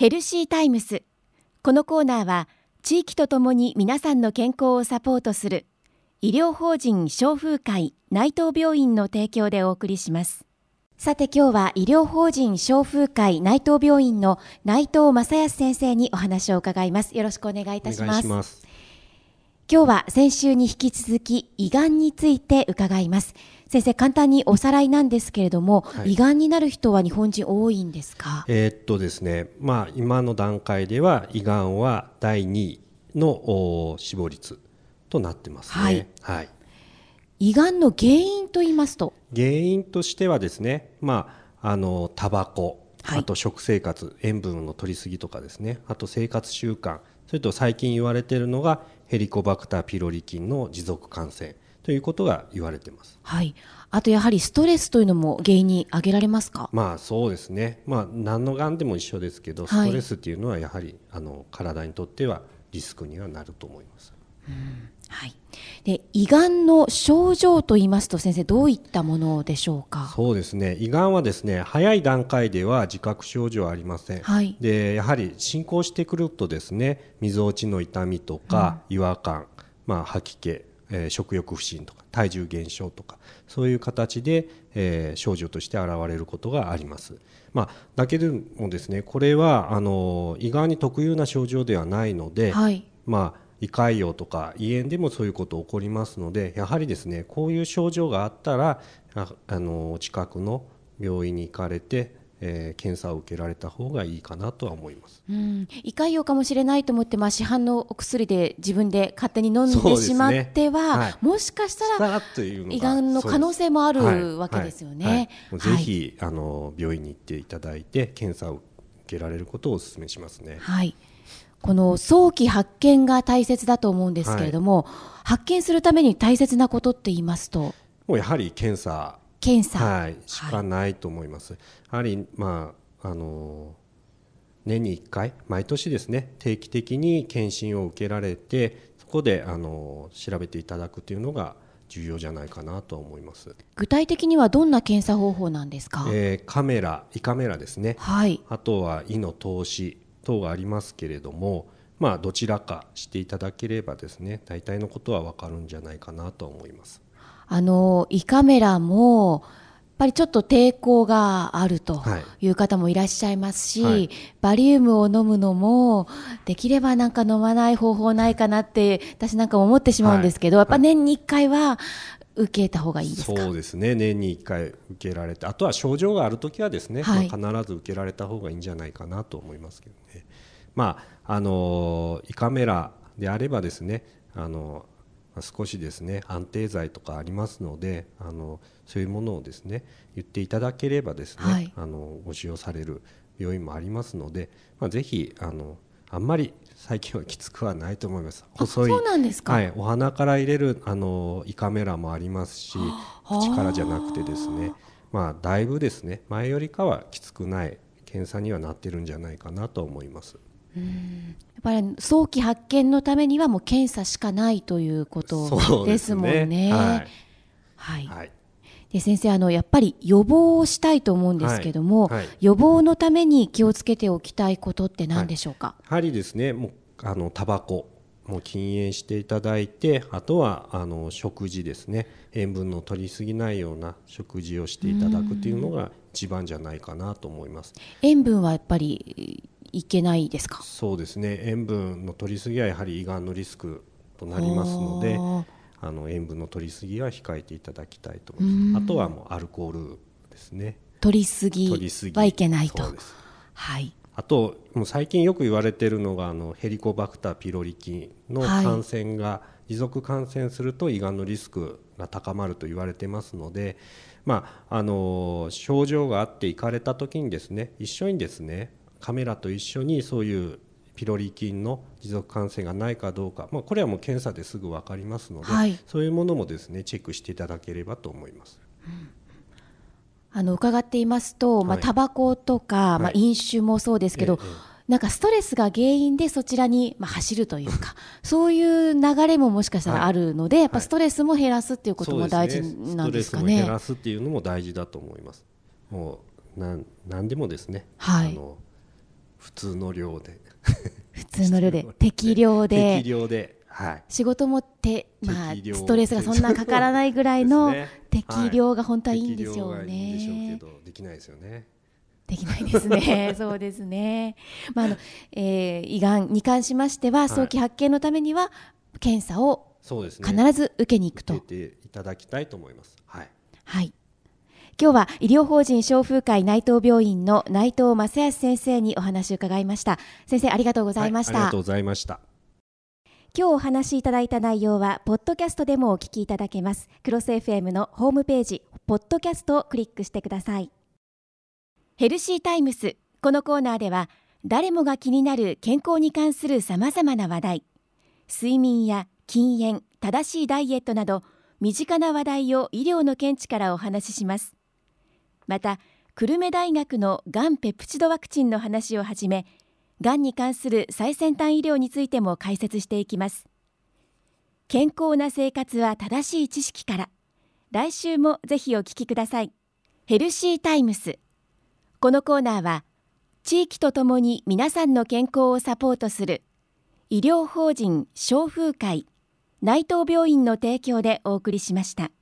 ヘルシータイムス。このコーナーは地域とともに皆さんの健康をサポートする医療法人消風会内藤病院の提供でお送りします。さて今日は医療法人消風会内藤病院の内藤正康先生にお話を伺います。よろしくお願いいたします。今日は先週に引き続き胃がんについて伺います。先生簡単におさらいなんですけれども、はい、胃がんになる人は日本人多いんですか？えー、っとですねまあ今の段階では胃がんは第2位の死亡率となってますね。はい、はい、胃がんの原因と言いますと？原因としてはですねまああのタバコあと食生活、塩分の取りすぎとかですねあと生活習慣それと最近言われているのがヘリコバクターピロリ菌の持続感染ということが言われてます。はい。あとやはりストレスというのも原因に挙げられますか？まあそうですね。まあ何のがんでも一緒ですけど、ストレスっていうのはやはりあの体にとってはリスクにはなると思います。うん。はい、で胃がんの症状と言いますと先生どういったものでしょうか？そうですね。胃がんはですね早い段階では自覚症状はありません、はい、でやはり進行してくるとですねみぞおちの痛みとか、違和感、まあ、吐き気えー、食欲不振とか体重減少とかそういう形で、えー、症状として現れることがあります。まあ、だけでもですねこれはあの胃がんに特有な症状ではないので、はい、まあ胃潰瘍とか胃炎でもそういうこと起こりますのでやはりですねこういう症状があったらああの近くの病院に行かれてえー、検査を受けられた方がいいかなとは思います。うん、胃潰瘍かもしれないと思って、まあ、市販のお薬で自分で勝手に飲んでしまっては、ねはい、もしかしたら胃がんの可能性もあるわけですよね。ぜひ、あの病院に行っていただいて検査を受けられることをお勧めしますね。はい。この早期発見が大切だと思うんですけれども、発見するために大切なことって言いますと？もうやはり検査。検査、はい、しかないと思います。はい、やはり、まあ、あの年に1回毎年ですね定期的に検診を受けられてそこであの調べていただくというのが重要じゃないかなと思います。具体的にはどんな検査方法なんですか、えー、カメラ胃カメラですね、はい、あとは胃の透視等がありますけれどもまあどちらかしていただければですね大体のことは分かるんじゃないかなと思います。あの胃カメラもぱりちょっと抵抗があるとい。う方もいらっしゃいますし、はい、バリウムを飲むのもできればなんか飲まない方法ないかなって私なんか思ってしまうんですけど、はい、やっぱ年に1回は受けた方がいいですそうですね。年に1回受けられてあとは症状があるときはですね、はい、まあ、必ず受けられた方がいいんじゃないかなと思いますけどね。まああの胃カメラであればですねあの少しですね安定剤とかありますのであのそういうものをですね言っていただければですね、はい、あのご使用される病院もありますので、まあ、ぜひあのあんまり最近はきつくはないと思います。細い、はい、お鼻から入れるあの胃カメラもありますし、口からじゃなくてですね、まあだいぶですね前よりかはきつくない検査にはなってるんじゃないかなと思います。やっぱり早期発見のためにはもう検査しかないということですもんね。ね。はい、はい、はい。で先生あのやっぱり予防をしたいと思うんですけども、はい。はい、予防のために気をつけておきたいことって何でしょうか、やはりですねもうあのタバコも禁煙していただいてあとはあの食事ですね。塩分の取りすぎないような食事をしていただくというのが一番じゃないかなと思います。塩分はやっぱりいけないですか？そうですね。塩分の取りすぎはやはり胃がんのリスクとなりますのであの塩分の取りすぎは控えていただきたいとあとはもうアルコールですね。取りすぎはいけないと。はい。あともう最近よく言われているのがあのヘリコバクターピロリ菌の感染が、持続感染すると胃がんのリスクが高まると言われてますので、まあ、あの症状があって行かれた時にですね一緒にですねカメラと一緒にそういうピロリ菌の持続感染がないかどうか、まあ、これはもう検査ですぐ分かりますので、はい、そういうものもですねチェックしていただければと思います。うんあの伺っていますと、まあ、タバコとか、はい、まあ、飲酒もそうですけど、なんかストレスが原因でそちらに、まあ、走るというか、そういう流れももしかしたらあるので、はい、やっぱストレスも減らすっていうことも大事なんですかね。ね。減らすっていうのも大事だと思います。もうなん何でもですね、はい、あの普通の量で普通の量で 適量で適量ではい、仕事もて、まあ、ストレスがそんなかからないぐらいの適量が本当はいいんですよね。できないですよね。できないですね。そうですね。まああの、えー、胃がんに関しましては、早期発見のためには検査を必ず受けに行くと。受けていただきたいと思います。はい。はい。今日は医療法人消風会内藤病院の内藤正康先生にお話を伺いました。先生ありがとうございました。はい、ありがとうございました。今日お話しいただいた内容はポッドキャストでもお聞きいただけますクロス FM のホームページポッドキャストをクリックしてくださいヘルシータイムスこのコーナーでは誰もが気になる健康に関するさまざまな話題睡眠や禁煙正しいダイエットなど身近な話題を医療の見地からお話ししますまた久留米大学のがんペプチドワクチンの話をはじめがんに関する最先端医療についても解説していきます。健康な生活は正しい知識から来週もぜひお聞きください。ヘルシータイムス。このコーナーは地域とともに皆さんの健康をサポートする医療法人消風会内藤病院の提供でお送りしました。